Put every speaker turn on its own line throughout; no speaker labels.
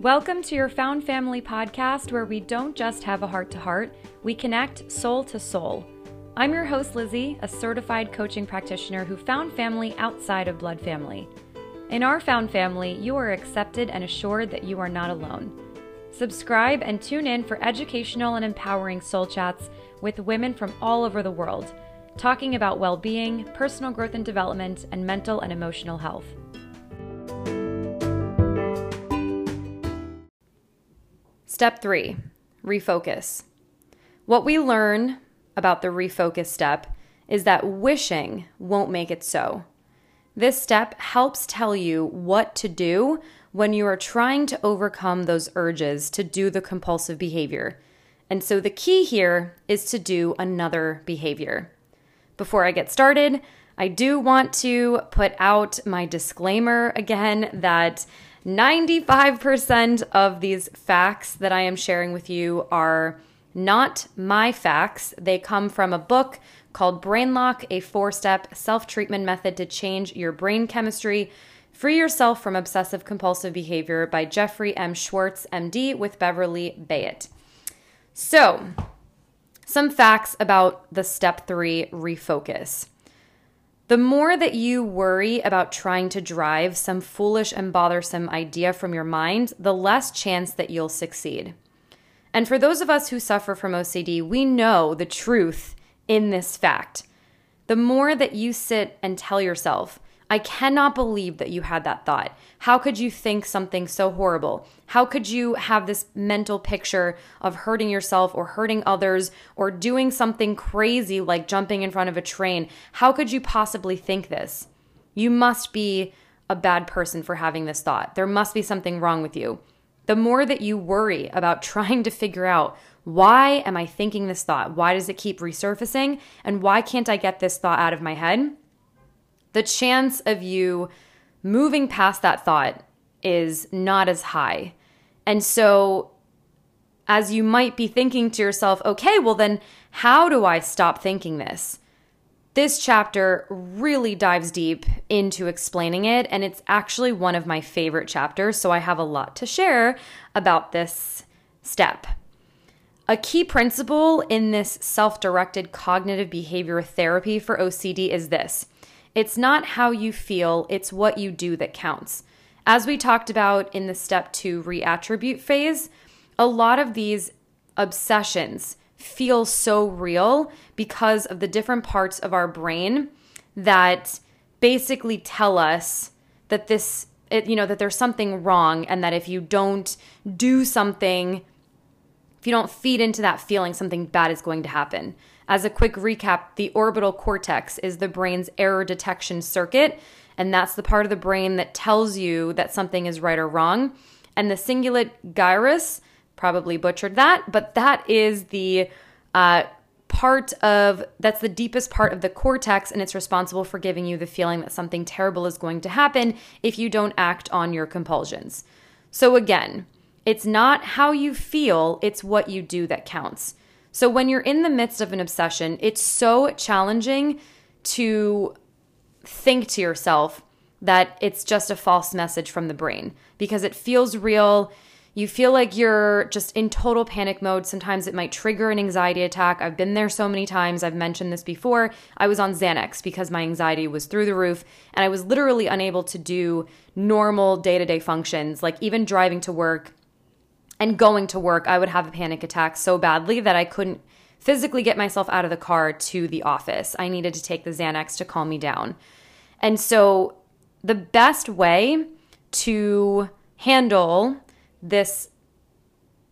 Welcome to your Found Family podcast, where we don't just have a heart to heart, we connect soul to soul. I'm your host, Lizzie, a certified coaching practitioner who found family outside of blood family. In our Found Family, you are accepted and assured that you are not alone. Subscribe and tune in for educational and empowering soul chats with women from all over the world, talking about well being, personal growth and development, and mental and emotional health. Step three refocus. What we learn about the refocus step is that wishing won't make it so. This step helps tell you what to do when you are trying to overcome those urges to do the compulsive behavior. And so the key here is to do another behavior. Before I get started, I do want to put out my disclaimer again that 95% of these facts that I am sharing with you are not my facts. They come from a book called Brain Lock, a four step self treatment method to change your brain chemistry. Free Yourself from Obsessive Compulsive Behavior by Jeffrey M. Schwartz, MD, with Beverly Beyette. So, some facts about the step three refocus. The more that you worry about trying to drive some foolish and bothersome idea from your mind, the less chance that you'll succeed. And for those of us who suffer from OCD, we know the truth in this fact. The more that you sit and tell yourself, I cannot believe that you had that thought. How could you think something so horrible? How could you have this mental picture of hurting yourself or hurting others or doing something crazy like jumping in front of a train? How could you possibly think this? You must be a bad person for having this thought. There must be something wrong with you. The more that you worry about trying to figure out why am I thinking this thought? Why does it keep resurfacing? And why can't I get this thought out of my head? The chance of you moving past that thought is not as high. And so, as you might be thinking to yourself, okay, well, then how do I stop thinking this? This chapter really dives deep into explaining it, and it's actually one of my favorite chapters, so I have a lot to share about this step. A key principle in this self directed cognitive behavior therapy for OCD is this it's not how you feel, it's what you do that counts. As we talked about in the step two reattribute phase, a lot of these obsessions feel so real because of the different parts of our brain that basically tell us that this it, you know that there's something wrong and that if you don't do something if you don't feed into that feeling something bad is going to happen as a quick recap, the orbital cortex is the brain's error detection circuit, and that's the part of the brain that tells you that something is right or wrong. And the cingulate gyrus, probably butchered that, but that is the uh, part of that's the deepest part of the cortex, and it's responsible for giving you the feeling that something terrible is going to happen if you don't act on your compulsions. So, again, it's not how you feel, it's what you do that counts. So when you're in the midst of an obsession, it's so challenging to think to yourself that it's just a false message from the brain because it feels real. You feel like you're just in total panic mode. Sometimes it might trigger an anxiety attack. I've been there so many times. I've mentioned this before. I was on Xanax because my anxiety was through the roof and I was literally unable to do normal day to day functions, like even driving to work and going to work, I would have a panic attack so badly that I couldn't physically get myself out of the car to the office. I needed to take the Xanax to calm me down. And so, the best way to handle this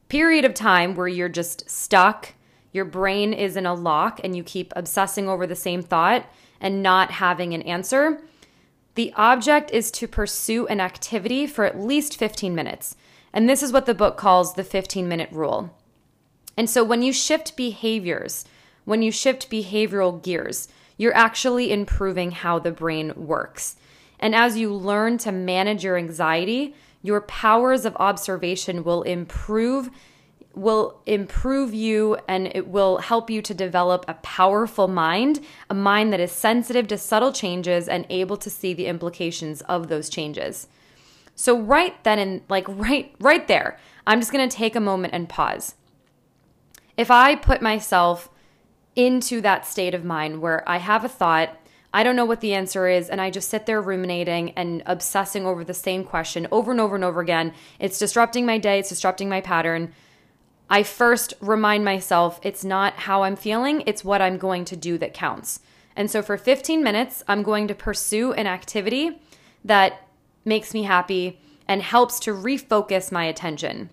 period of time where you're just stuck, your brain is in a lock, and you keep obsessing over the same thought and not having an answer. The object is to pursue an activity for at least 15 minutes. And this is what the book calls the 15 minute rule. And so when you shift behaviors, when you shift behavioral gears, you're actually improving how the brain works. And as you learn to manage your anxiety, your powers of observation will improve will improve you and it will help you to develop a powerful mind, a mind that is sensitive to subtle changes and able to see the implications of those changes. So right then and like right right there, I'm just going to take a moment and pause. If I put myself into that state of mind where I have a thought, I don't know what the answer is, and I just sit there ruminating and obsessing over the same question over and over and over again, it's disrupting my day, it's disrupting my pattern. I first remind myself it's not how I'm feeling, it's what I'm going to do that counts. And so for 15 minutes, I'm going to pursue an activity that makes me happy and helps to refocus my attention.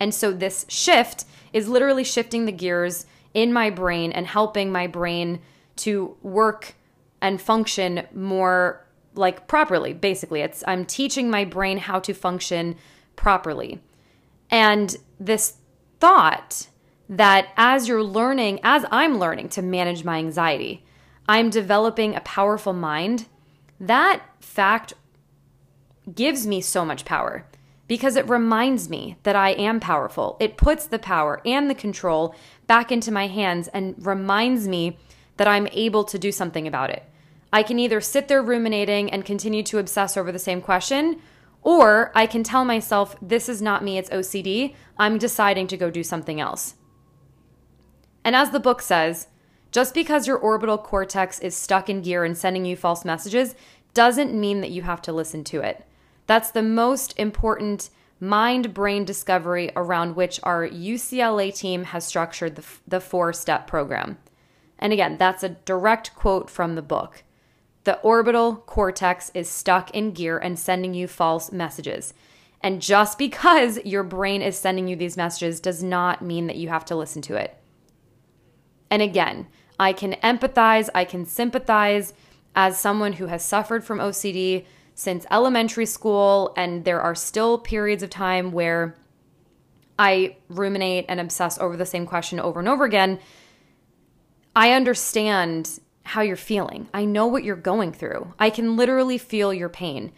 And so this shift is literally shifting the gears in my brain and helping my brain to work and function more like properly basically it's i'm teaching my brain how to function properly and this thought that as you're learning as i'm learning to manage my anxiety i'm developing a powerful mind that fact gives me so much power because it reminds me that I am powerful. It puts the power and the control back into my hands and reminds me that I'm able to do something about it. I can either sit there ruminating and continue to obsess over the same question, or I can tell myself, this is not me, it's OCD. I'm deciding to go do something else. And as the book says, just because your orbital cortex is stuck in gear and sending you false messages doesn't mean that you have to listen to it. That's the most important mind brain discovery around which our UCLA team has structured the, the four step program. And again, that's a direct quote from the book. The orbital cortex is stuck in gear and sending you false messages. And just because your brain is sending you these messages does not mean that you have to listen to it. And again, I can empathize, I can sympathize as someone who has suffered from OCD since elementary school, and there are still periods of time where I ruminate and obsess over the same question over and over again. I understand how you're feeling. I know what you're going through. I can literally feel your pain.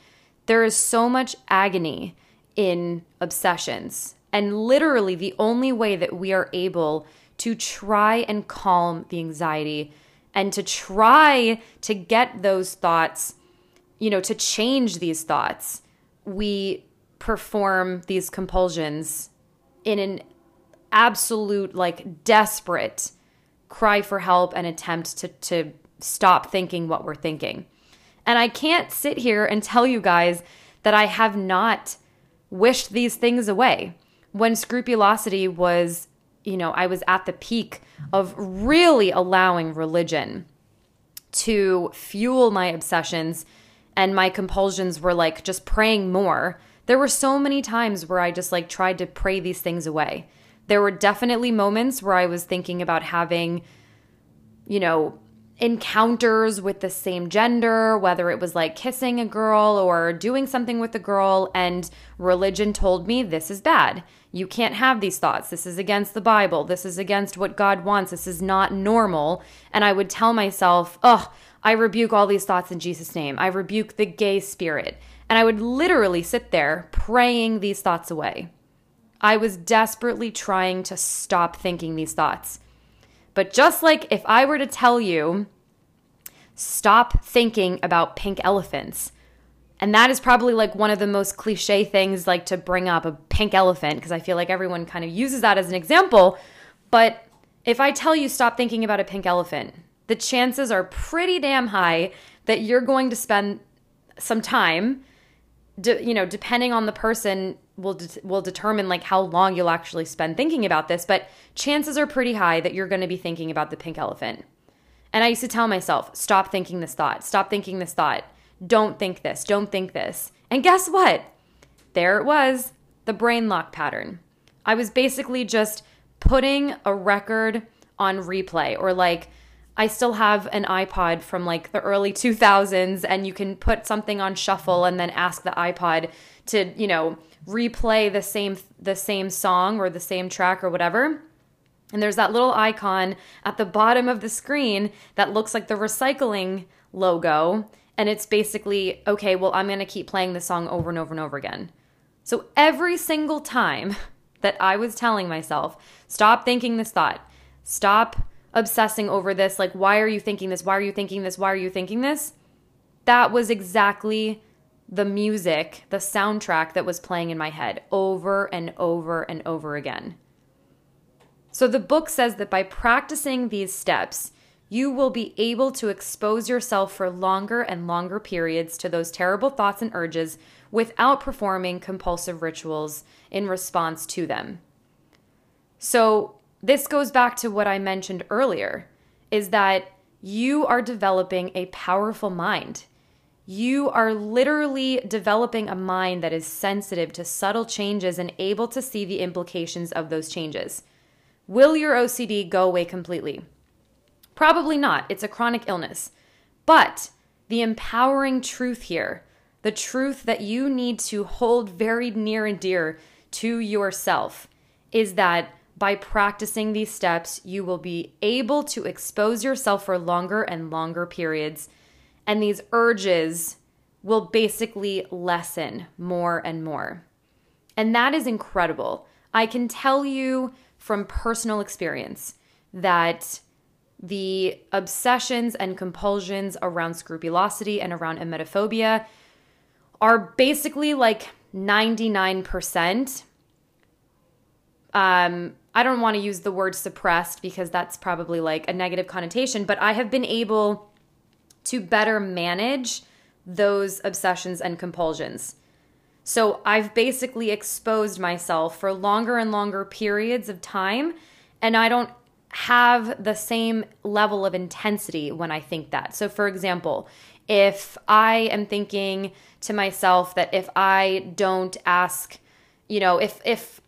There is so much agony in obsessions. And literally, the only way that we are able to try and calm the anxiety and to try to get those thoughts you know, to change these thoughts, we perform these compulsions in an absolute, like, desperate cry for help and attempt to, to stop thinking what we're thinking. And I can't sit here and tell you guys that I have not wished these things away. When scrupulosity was, you know, I was at the peak of really allowing religion to fuel my obsessions and my compulsions were like just praying more. There were so many times where I just like tried to pray these things away. There were definitely moments where I was thinking about having, you know, encounters with the same gender, whether it was like kissing a girl or doing something with a girl, and religion told me this is bad. You can't have these thoughts. This is against the Bible. This is against what God wants. This is not normal. And I would tell myself, oh, I rebuke all these thoughts in Jesus' name. I rebuke the gay spirit. And I would literally sit there praying these thoughts away. I was desperately trying to stop thinking these thoughts. But just like if I were to tell you, stop thinking about pink elephants, and that is probably like one of the most cliche things like to bring up a pink elephant because I feel like everyone kind of uses that as an example. But if I tell you stop thinking about a pink elephant, the chances are pretty damn high that you're going to spend some time de- you know depending on the person will de- will determine like how long you'll actually spend thinking about this but chances are pretty high that you're going to be thinking about the pink elephant. And i used to tell myself stop thinking this thought. Stop thinking this thought. Don't think this. Don't think this. And guess what? There it was the brain lock pattern. I was basically just putting a record on replay or like I still have an iPod from like the early 2000s and you can put something on shuffle and then ask the iPod to, you know, replay the same the same song or the same track or whatever. And there's that little icon at the bottom of the screen that looks like the recycling logo and it's basically okay, well I'm to keep playing the song over and over and over again. So every single time that I was telling myself, stop thinking this thought. Stop obsessing over this like why are you thinking this why are you thinking this why are you thinking this that was exactly the music, the soundtrack that was playing in my head over and over and over again. So the book says that by practicing these steps, you will be able to expose yourself for longer and longer periods to those terrible thoughts and urges without performing compulsive rituals in response to them. So, this goes back to what I mentioned earlier is that you are developing a powerful mind. You are literally developing a mind that is sensitive to subtle changes and able to see the implications of those changes. Will your OCD go away completely? Probably not. It's a chronic illness. But the empowering truth here, the truth that you need to hold very near and dear to yourself, is that by practicing these steps, you will be able to expose yourself for longer and longer periods. And these urges will basically lessen more and more. And that is incredible. I can tell you from personal experience that the obsessions and compulsions around scrupulosity and around emetophobia are basically like 99%. Um, I don't want to use the word suppressed because that's probably like a negative connotation, but I have been able to better manage those obsessions and compulsions. So I've basically exposed myself for longer and longer periods of time, and I don't have the same level of intensity when I think that. So, for example, if I am thinking to myself that if I don't ask, you know, if, if,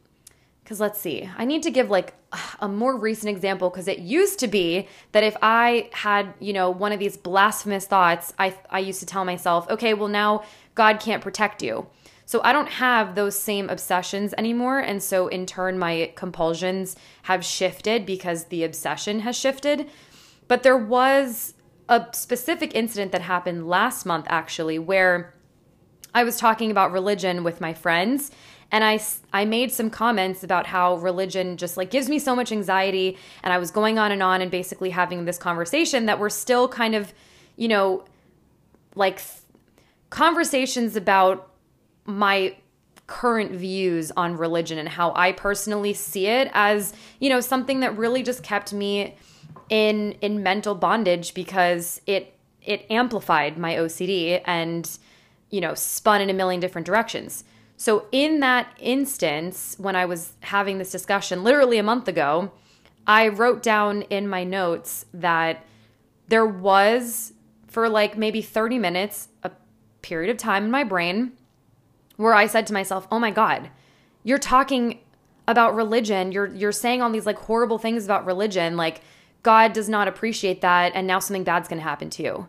because let's see, I need to give like a more recent example because it used to be that if I had, you know, one of these blasphemous thoughts, I, I used to tell myself, okay, well, now God can't protect you. So I don't have those same obsessions anymore. And so in turn, my compulsions have shifted because the obsession has shifted. But there was a specific incident that happened last month, actually, where I was talking about religion with my friends and I, I made some comments about how religion just like gives me so much anxiety and i was going on and on and basically having this conversation that we're still kind of you know like conversations about my current views on religion and how I personally see it as, you know, something that really just kept me in in mental bondage because it it amplified my OCD and you know, spun in a million different directions. So in that instance when I was having this discussion literally a month ago, I wrote down in my notes that there was for like maybe 30 minutes a period of time in my brain where I said to myself, "Oh my god, you're talking about religion. You're you're saying all these like horrible things about religion, like God does not appreciate that and now something bad's going to happen to you."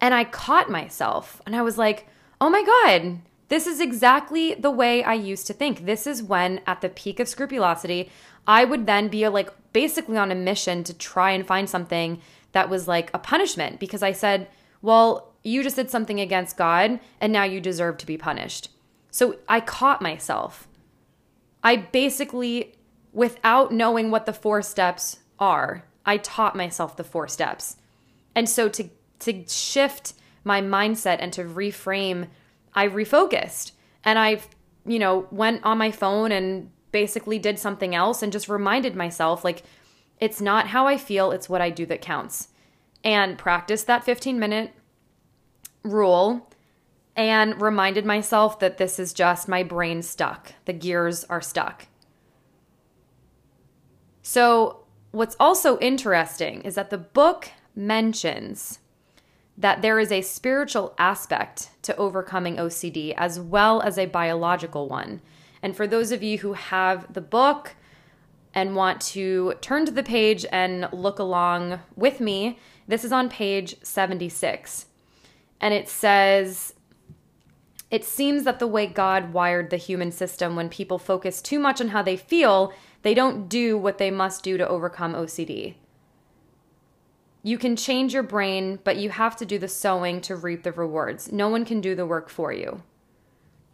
And I caught myself and I was like, "Oh my god, this is exactly the way I used to think. This is when at the peak of scrupulosity, I would then be like basically on a mission to try and find something that was like a punishment because I said, "Well, you just did something against God and now you deserve to be punished." So I caught myself. I basically, without knowing what the four steps are, I taught myself the four steps. And so to to shift my mindset and to reframe, I refocused and I, you know, went on my phone and basically did something else and just reminded myself like it's not how I feel, it's what I do that counts. And practiced that 15 minute rule and reminded myself that this is just my brain stuck. The gears are stuck. So, what's also interesting is that the book mentions that there is a spiritual aspect to overcoming OCD as well as a biological one. And for those of you who have the book and want to turn to the page and look along with me, this is on page 76. And it says, it seems that the way God wired the human system, when people focus too much on how they feel, they don't do what they must do to overcome OCD. You can change your brain, but you have to do the sowing to reap the rewards. No one can do the work for you.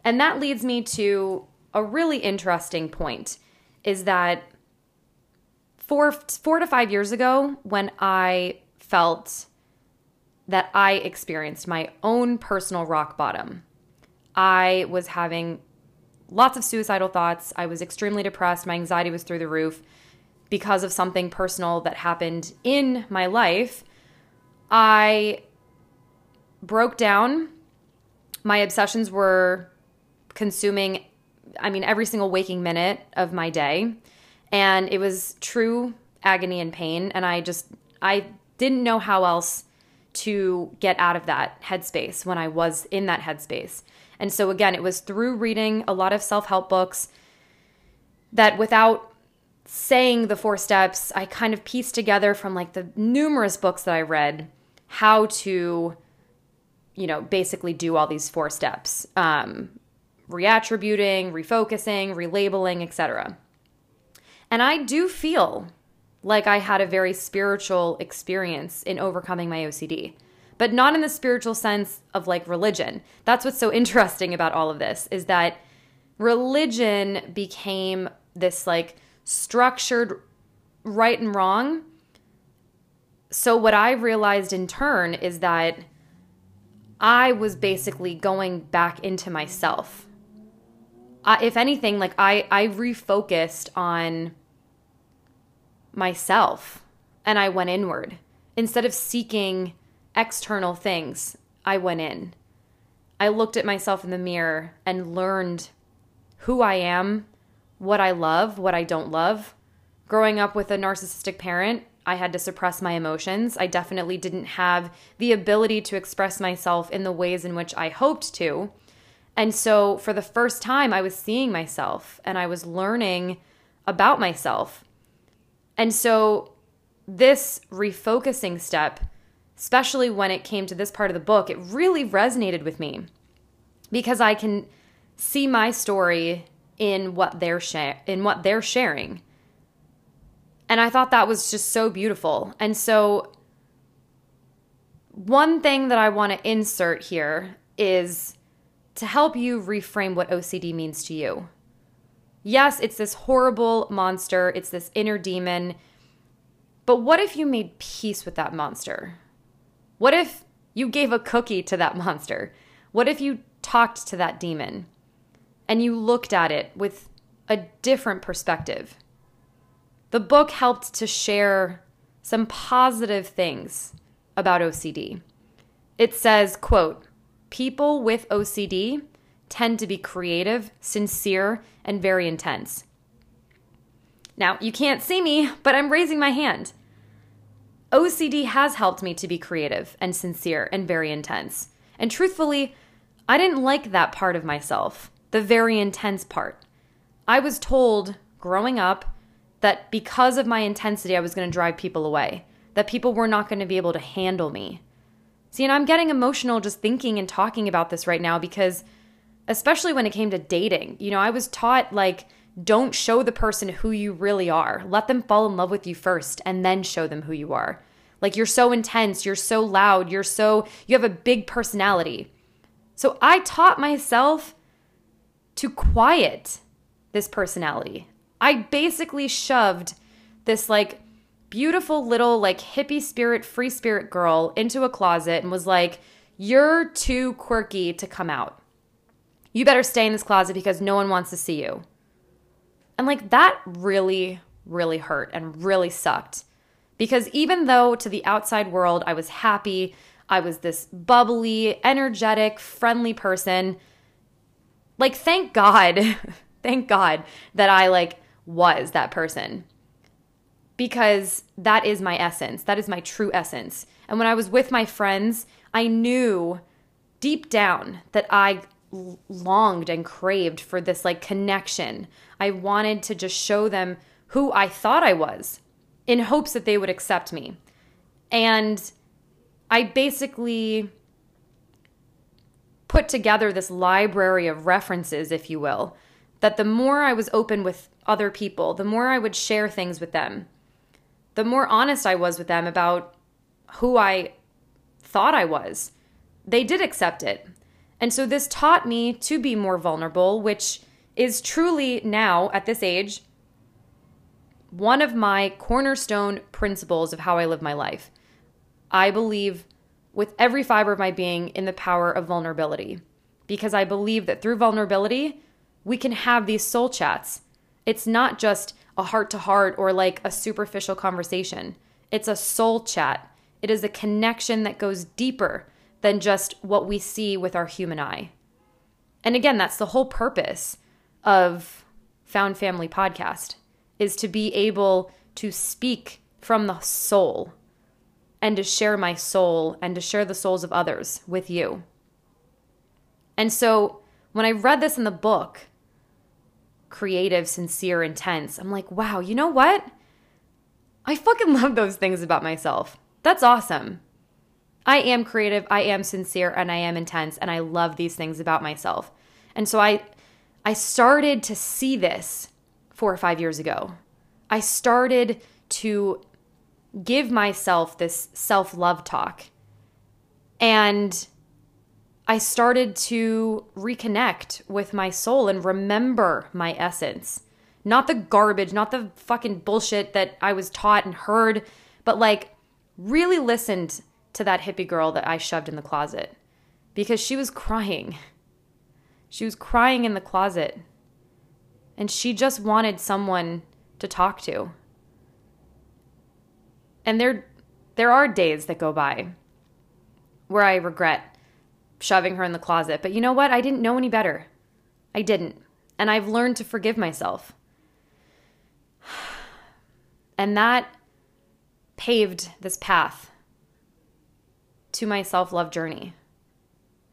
And that leads me to a really interesting point is that four, four to five years ago, when I felt that I experienced my own personal rock bottom, I was having lots of suicidal thoughts. I was extremely depressed. My anxiety was through the roof because of something personal that happened in my life. I broke down. My obsessions were consuming, I mean, every single waking minute of my day. And it was true agony and pain. And I just, I didn't know how else to get out of that headspace when I was in that headspace. And so, again, it was through reading a lot of self help books that without saying the four steps, I kind of pieced together from like the numerous books that I read how to, you know, basically do all these four steps um, reattributing, refocusing, relabeling, etc. And I do feel like I had a very spiritual experience in overcoming my OCD, but not in the spiritual sense of like religion. That's what's so interesting about all of this is that religion became this like structured right and wrong. So, what I realized in turn is that I was basically going back into myself. I, if anything, like I, I refocused on myself and I went inward. Instead of seeking external things, I went in. I looked at myself in the mirror and learned who I am, what I love, what I don't love. Growing up with a narcissistic parent, I had to suppress my emotions. I definitely didn't have the ability to express myself in the ways in which I hoped to. And so, for the first time, I was seeing myself and I was learning about myself. And so, this refocusing step, especially when it came to this part of the book, it really resonated with me because I can see my story in what they're share in what they're sharing. And I thought that was just so beautiful. And so one thing that I want to insert here is to help you reframe what OCD means to you. Yes, it's this horrible monster, it's this inner demon. But what if you made peace with that monster? What if you gave a cookie to that monster? What if you talked to that demon and you looked at it with a different perspective? The book helped to share some positive things about OCD. It says, quote, people with OCD tend to be creative, sincere, and very intense. Now, you can't see me, but I'm raising my hand. OCD has helped me to be creative and sincere and very intense. And truthfully, I didn't like that part of myself, the very intense part. I was told growing up that because of my intensity, I was going to drive people away, that people were not going to be able to handle me. See, and I'm getting emotional just thinking and talking about this right now because especially when it came to dating. You know, I was taught like, don't show the person who you really are. Let them fall in love with you first and then show them who you are. Like, you're so intense, you're so loud, you're so, you have a big personality. So I taught myself to quiet this personality. I basically shoved this like beautiful little like hippie spirit, free spirit girl into a closet and was like, You're too quirky to come out you better stay in this closet because no one wants to see you. And like that really, really hurt and really sucked. Because even though to the outside world I was happy, I was this bubbly, energetic, friendly person, like thank God, thank God that I like was that person. Because that is my essence. That is my true essence. And when I was with my friends, I knew deep down that I longed and craved for this like connection. I wanted to just show them who I thought I was in hopes that they would accept me. And I basically put together this library of references, if you will, that the more I was open with other people, the more I would share things with them, the more honest I was with them about who I thought I was. They did accept it. And so this taught me to be more vulnerable, which is truly now at this age one of my cornerstone principles of how I live my life. I believe with every fiber of my being in the power of vulnerability because I believe that through vulnerability, we can have these soul chats. It's not just a heart to heart or like a superficial conversation, it's a soul chat. It is a connection that goes deeper than just what we see with our human eye. And again, that's the whole purpose of Found Family Podcast is to be able to speak from the soul and to share my soul and to share the souls of others with you. And so when I read this in the book, creative, sincere, intense, I'm like, wow, you know what? I fucking love those things about myself. That's awesome. I am creative, I am sincere, and I am intense, and I love these things about myself. And so I I started to see this 4 or 5 years ago. I started to give myself this self-love talk. And I started to reconnect with my soul and remember my essence. Not the garbage, not the fucking bullshit that I was taught and heard, but like really listened to that hippie girl that I shoved in the closet because she was crying. She was crying in the closet. And she just wanted someone to talk to. And there there are days that go by where I regret shoving her in the closet, but you know what? I didn't know any better. I didn't. And I've learned to forgive myself. And that paved this path to my self love journey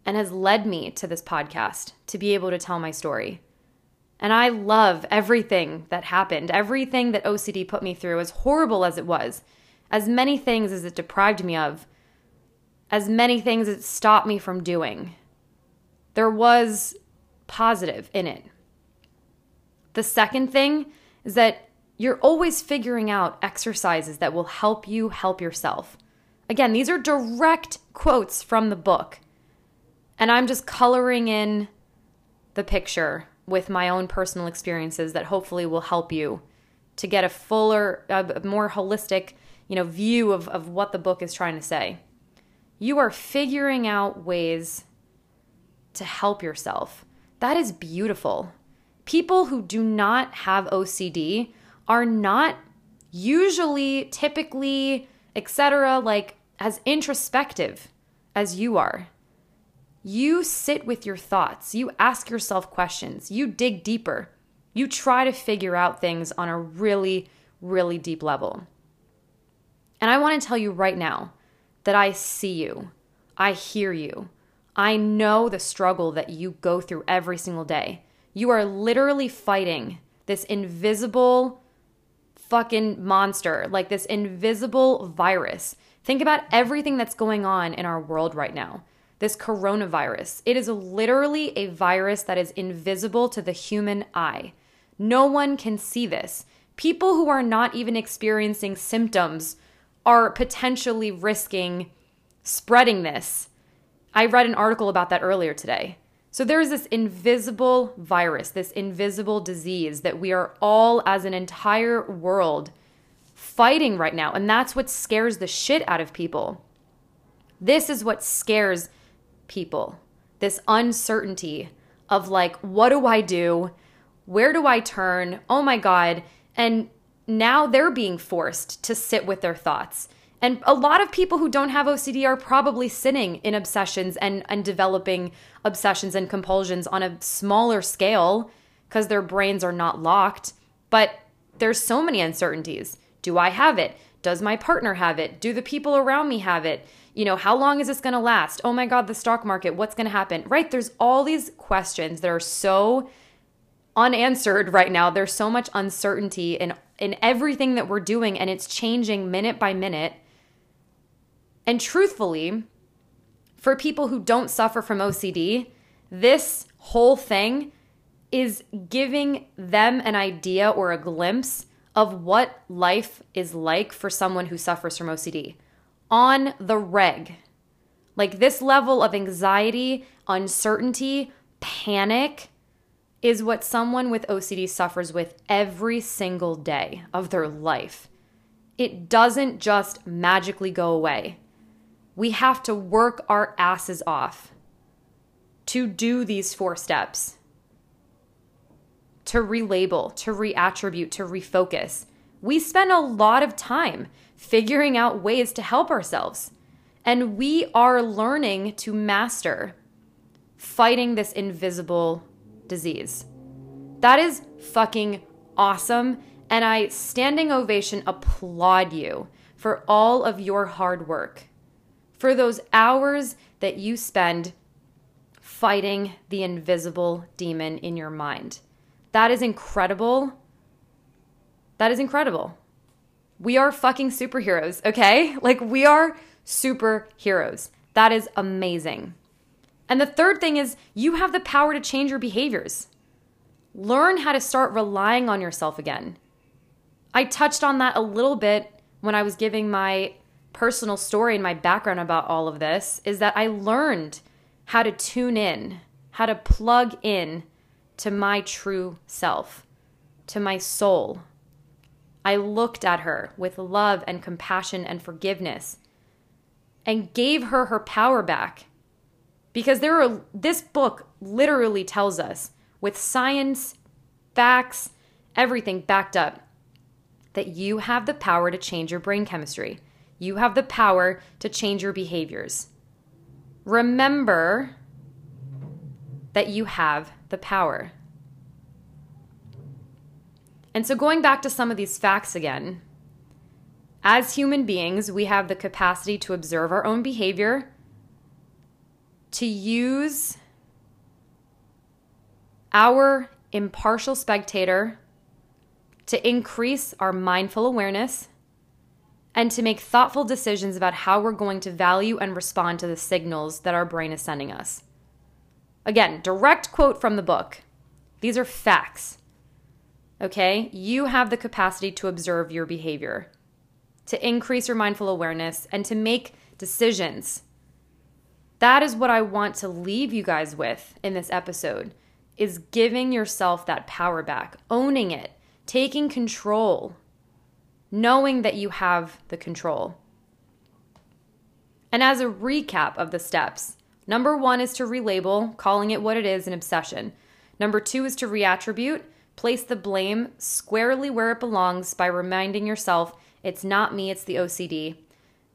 and has led me to this podcast to be able to tell my story. And I love everything that happened, everything that OCD put me through, as horrible as it was, as many things as it deprived me of, as many things it stopped me from doing. There was positive in it. The second thing is that you're always figuring out exercises that will help you help yourself. Again, these are direct quotes from the book. And I'm just coloring in the picture with my own personal experiences that hopefully will help you to get a fuller, a more holistic, you know, view of, of what the book is trying to say. You are figuring out ways to help yourself. That is beautiful. People who do not have OCD are not usually, typically, etc., like as introspective as you are. You sit with your thoughts, you ask yourself questions, you dig deeper, you try to figure out things on a really, really deep level. And I want to tell you right now that I see you, I hear you, I know the struggle that you go through every single day. You are literally fighting this invisible fucking monster, like this invisible virus Think about everything that's going on in our world right now. This coronavirus. It is literally a virus that is invisible to the human eye. No one can see this. People who are not even experiencing symptoms are potentially risking spreading this. I read an article about that earlier today. So there's this invisible virus, this invisible disease that we are all, as an entire world, fighting right now. And that's what scares the shit out of people. This is what scares people this uncertainty of like, what do I do? Where do I turn? Oh my God. And now they're being forced to sit with their thoughts. And a lot of people who don't have OCD are probably sitting in obsessions and, and developing obsessions and compulsions on a smaller scale because their brains are not locked. But there's so many uncertainties. Do I have it? Does my partner have it? Do the people around me have it? You know, how long is this going to last? Oh my God, the stock market, what's going to happen? Right? There's all these questions that are so unanswered right now. There's so much uncertainty in, in everything that we're doing, and it's changing minute by minute. And truthfully, for people who don't suffer from OCD, this whole thing is giving them an idea or a glimpse of what life is like for someone who suffers from OCD on the reg. Like this level of anxiety, uncertainty, panic is what someone with OCD suffers with every single day of their life. It doesn't just magically go away. We have to work our asses off to do these four steps to relabel, to reattribute, to refocus. We spend a lot of time figuring out ways to help ourselves. And we are learning to master fighting this invisible disease. That is fucking awesome. And I, standing ovation, applaud you for all of your hard work, for those hours that you spend fighting the invisible demon in your mind. That is incredible. That is incredible. We are fucking superheroes, okay? Like, we are superheroes. That is amazing. And the third thing is you have the power to change your behaviors. Learn how to start relying on yourself again. I touched on that a little bit when I was giving my personal story and my background about all of this is that I learned how to tune in, how to plug in to my true self, to my soul. I looked at her with love and compassion and forgiveness and gave her her power back. Because there are this book literally tells us with science, facts, everything backed up that you have the power to change your brain chemistry. You have the power to change your behaviors. Remember that you have the power. And so, going back to some of these facts again, as human beings, we have the capacity to observe our own behavior, to use our impartial spectator to increase our mindful awareness and to make thoughtful decisions about how we're going to value and respond to the signals that our brain is sending us. Again, direct quote from the book. These are facts. Okay? You have the capacity to observe your behavior, to increase your mindful awareness, and to make decisions. That is what I want to leave you guys with in this episode is giving yourself that power back, owning it, taking control, knowing that you have the control. And as a recap of the steps, number one is to relabel, calling it what it is an obsession. Number two is to reattribute, place the blame squarely where it belongs by reminding yourself it's not me, it's the OCD.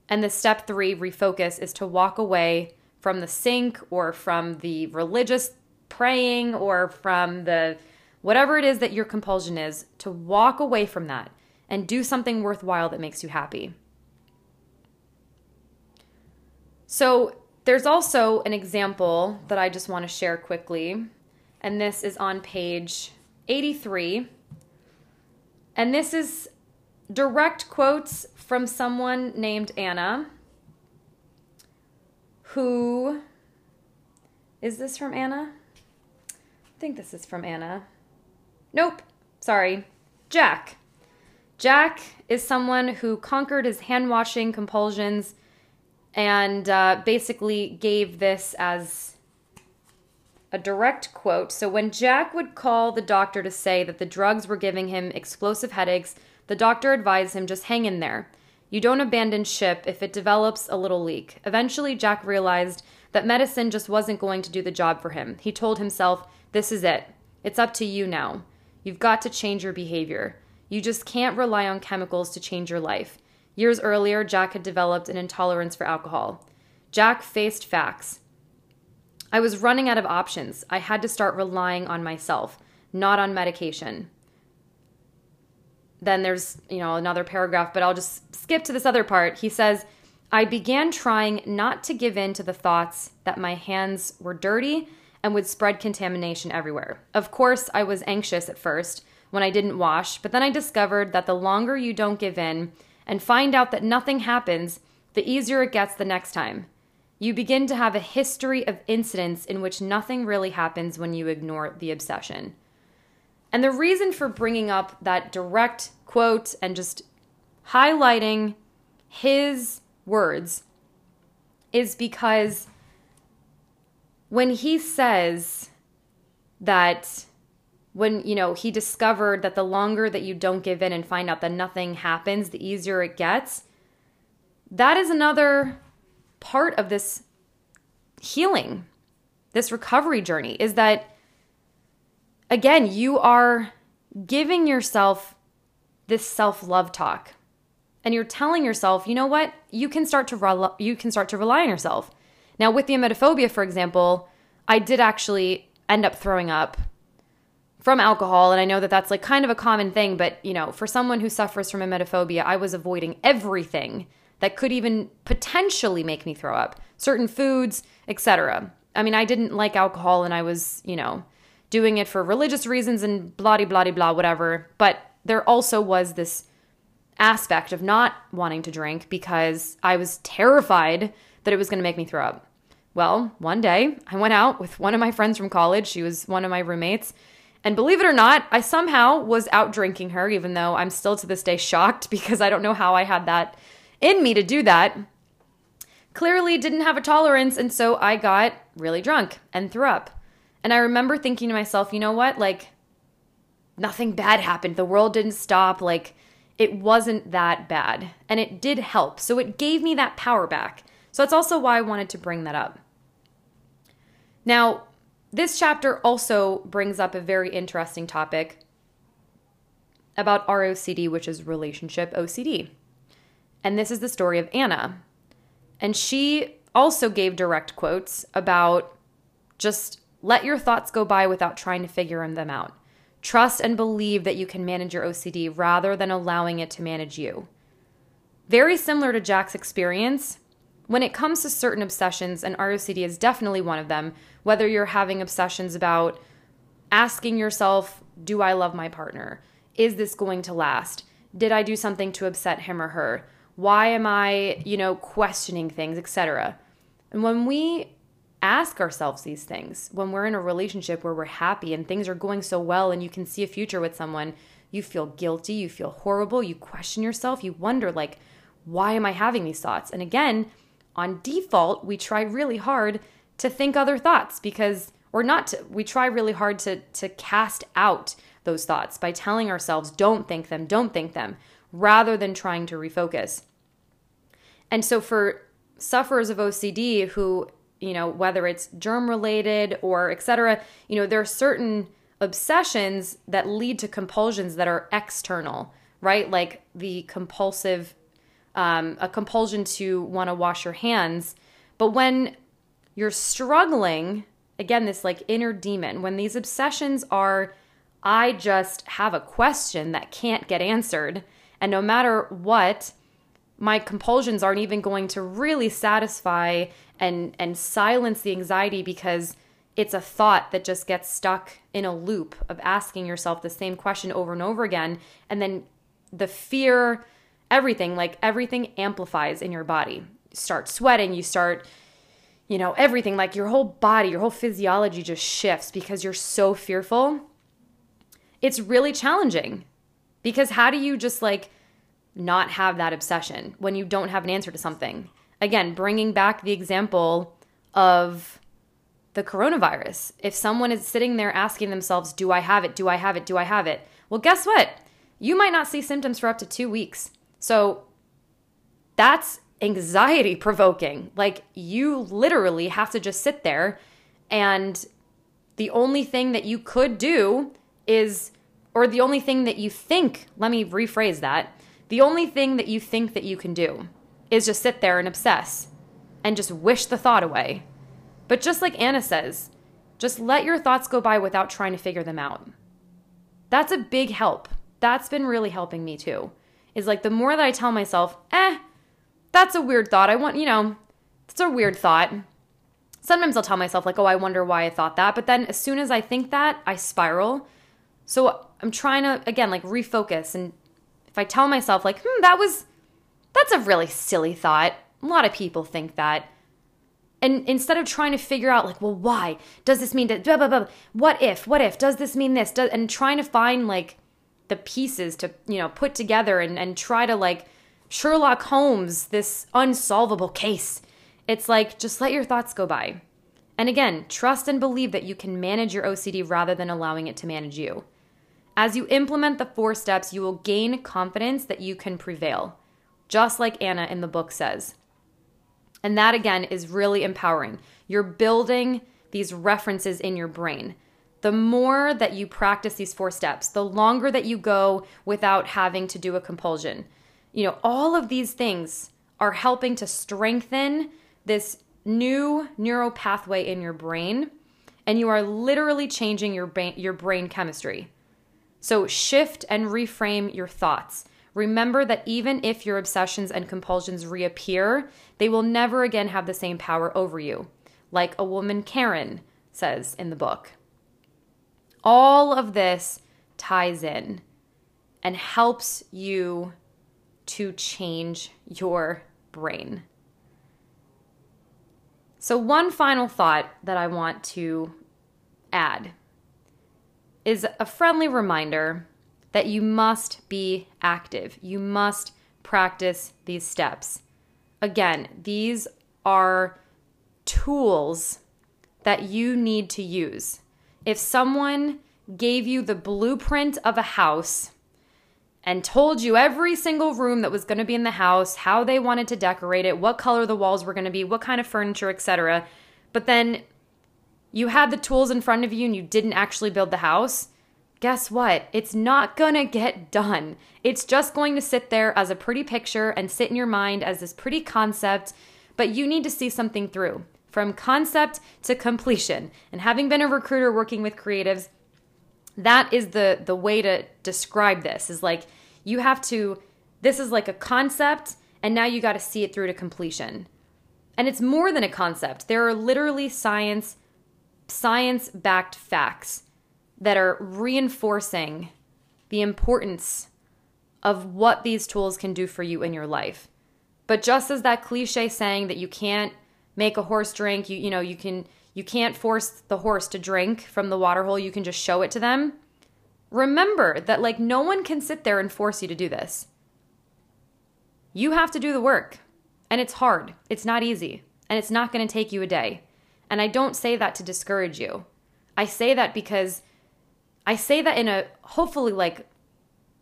And the step three, refocus, is to walk away from the sink or from the religious praying or from the whatever it is that your compulsion is, to walk away from that and do something worthwhile that makes you happy. So, there's also an example that I just want to share quickly, and this is on page 83. And this is direct quotes from someone named Anna, who is this from Anna? I think this is from Anna. Nope, sorry. Jack. Jack is someone who conquered his hand washing compulsions and uh, basically gave this as a direct quote. So, when Jack would call the doctor to say that the drugs were giving him explosive headaches, the doctor advised him just hang in there. You don't abandon ship if it develops a little leak. Eventually, Jack realized that medicine just wasn't going to do the job for him. He told himself, This is it. It's up to you now. You've got to change your behavior. You just can't rely on chemicals to change your life. Years earlier, Jack had developed an intolerance for alcohol. Jack faced facts. I was running out of options. I had to start relying on myself, not on medication. Then there's, you know, another paragraph, but I'll just skip to this other part. He says, I began trying not to give in to the thoughts that my hands were dirty and would spread contamination everywhere. Of course, I was anxious at first when I didn't wash, but then I discovered that the longer you don't give in and find out that nothing happens, the easier it gets the next time. You begin to have a history of incidents in which nothing really happens when you ignore the obsession. And the reason for bringing up that direct quote and just highlighting his words is because when he says that when you know he discovered that the longer that you don't give in and find out that nothing happens the easier it gets that is another part of this healing this recovery journey is that, again, you are giving yourself this self love talk. And you're telling yourself, you know what? You can start to re- you can start to rely on yourself. Now, with the emetophobia, for example, I did actually end up throwing up from alcohol, and I know that that's like kind of a common thing. But you know, for someone who suffers from emetophobia, I was avoiding everything that could even potentially make me throw up, certain foods, etc. I mean, I didn't like alcohol, and I was, you know, doing it for religious reasons and blah blah blah whatever. But there also was this aspect of not wanting to drink because I was terrified that it was going to make me throw up. Well, one day I went out with one of my friends from college. She was one of my roommates. And believe it or not, I somehow was out drinking her, even though I'm still to this day shocked because I don't know how I had that in me to do that. Clearly didn't have a tolerance, and so I got really drunk and threw up. And I remember thinking to myself, you know what? Like, nothing bad happened. The world didn't stop. Like, it wasn't that bad. And it did help. So it gave me that power back. So that's also why I wanted to bring that up. Now, this chapter also brings up a very interesting topic about ROCD, which is relationship OCD. And this is the story of Anna. And she also gave direct quotes about just let your thoughts go by without trying to figure them out. Trust and believe that you can manage your OCD rather than allowing it to manage you. Very similar to Jack's experience, when it comes to certain obsessions, and ROCD is definitely one of them, whether you're having obsessions about asking yourself, Do I love my partner? Is this going to last? Did I do something to upset him or her? Why am I, you know, questioning things, etc. And when we ask ourselves these things, when we're in a relationship where we're happy and things are going so well and you can see a future with someone, you feel guilty, you feel horrible, you question yourself, you wonder, like, why am I having these thoughts? And again, on default, we try really hard to think other thoughts because, or not to, we try really hard to, to cast out those thoughts by telling ourselves, don't think them, don't think them, rather than trying to refocus. And so for sufferers of OCD who, you know, whether it's germ related or etc., you know, there are certain obsessions that lead to compulsions that are external, right? Like the compulsive um, a compulsion to want to wash your hands. But when you're struggling, again, this like inner demon, when these obsessions are, I just have a question that can't get answered. And no matter what, my compulsions aren't even going to really satisfy and, and silence the anxiety because it's a thought that just gets stuck in a loop of asking yourself the same question over and over again. And then the fear everything, like everything amplifies in your body. You start sweating, you start, you know, everything, like your whole body, your whole physiology just shifts because you're so fearful. It's really challenging because how do you just like not have that obsession when you don't have an answer to something? Again, bringing back the example of the coronavirus. If someone is sitting there asking themselves, Do I have it? Do I have it? Do I have it? Well, guess what? You might not see symptoms for up to two weeks. So that's anxiety provoking. Like you literally have to just sit there and the only thing that you could do is or the only thing that you think, let me rephrase that. The only thing that you think that you can do is just sit there and obsess and just wish the thought away. But just like Anna says, just let your thoughts go by without trying to figure them out. That's a big help. That's been really helping me too is like the more that I tell myself, eh, that's a weird thought. I want, you know, it's a weird thought. Sometimes I'll tell myself, like, oh, I wonder why I thought that. But then as soon as I think that, I spiral. So I'm trying to, again, like refocus. And if I tell myself, like, hmm, that was, that's a really silly thought. A lot of people think that. And instead of trying to figure out, like, well, why? Does this mean that, blah, blah, blah. What if? What if? Does this mean this? Does, and trying to find, like, the pieces to you know put together and, and try to like Sherlock Holmes this unsolvable case. It's like just let your thoughts go by. And again, trust and believe that you can manage your OCD rather than allowing it to manage you. As you implement the four steps, you will gain confidence that you can prevail, just like Anna in the book says. And that again is really empowering. You're building these references in your brain. The more that you practice these four steps, the longer that you go without having to do a compulsion. You know, all of these things are helping to strengthen this new neural pathway in your brain and you are literally changing your brain, your brain chemistry. So shift and reframe your thoughts. Remember that even if your obsessions and compulsions reappear, they will never again have the same power over you, like a woman Karen says in the book. All of this ties in and helps you to change your brain. So, one final thought that I want to add is a friendly reminder that you must be active. You must practice these steps. Again, these are tools that you need to use. If someone gave you the blueprint of a house and told you every single room that was going to be in the house, how they wanted to decorate it, what color the walls were going to be, what kind of furniture, etc. But then you had the tools in front of you and you didn't actually build the house. Guess what? It's not to get done. It's just going to sit there as a pretty picture and sit in your mind as this pretty concept, but you need to see something through from concept to completion. And having been a recruiter working with creatives, that is the the way to describe this is like you have to this is like a concept and now you got to see it through to completion and it's more than a concept there are literally science science backed facts that are reinforcing the importance of what these tools can do for you in your life but just as that cliche saying that you can't make a horse drink you you know you can you can't force the horse to drink from the water hole, you can just show it to them. Remember that, like, no one can sit there and force you to do this. You have to do the work, and it's hard, it's not easy, and it's not going to take you a day. And I don't say that to discourage you. I say that because I say that in a hopefully like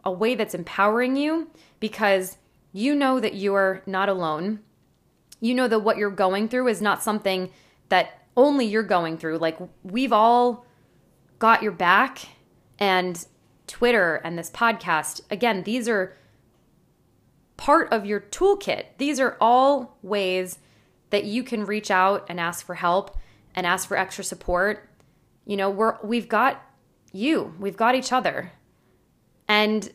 a way that's empowering you because you know that you are not alone. You know that what you're going through is not something that only you're going through. Like we've all got your back and Twitter and this podcast. Again, these are part of your toolkit. These are all ways that you can reach out and ask for help and ask for extra support. You know, we're we've got you. We've got each other. And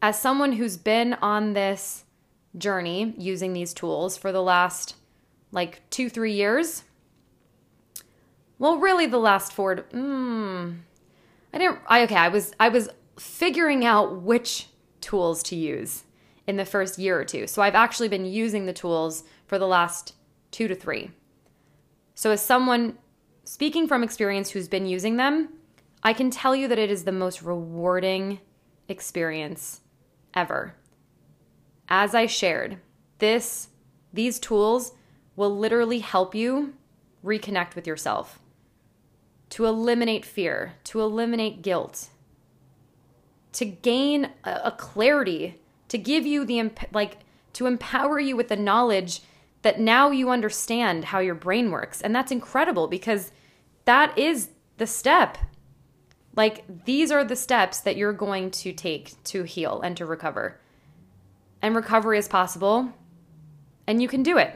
as someone who's been on this journey using these tools for the last like 2-3 years, well, really, the last four. Hmm. I didn't. I okay. I was. I was figuring out which tools to use in the first year or two. So I've actually been using the tools for the last two to three. So as someone speaking from experience who's been using them, I can tell you that it is the most rewarding experience ever. As I shared, this these tools will literally help you reconnect with yourself to eliminate fear, to eliminate guilt, to gain a, clarity, to give you the, like, to empower you with the knowledge that now you understand how your brain works. And that's incredible because that is the step. Like, these are the steps that you're going to take to heal and to recover. And recovery is possible, and you can do it.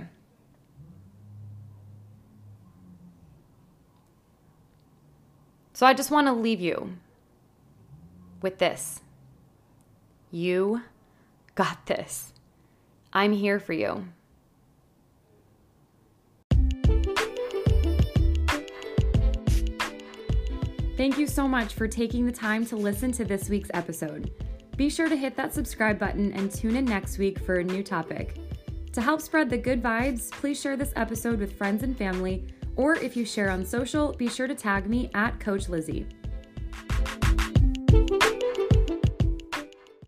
So I just want to leave you with this. You got this. I'm here for you. Thank you so much for taking the time to listen to this week's episode. Be sure to hit that subscribe button and tune in next week for a new topic. To help spread the good vibes, please share this episode with friends and family or if you share on social, be sure to tag me at Coach Lizzie.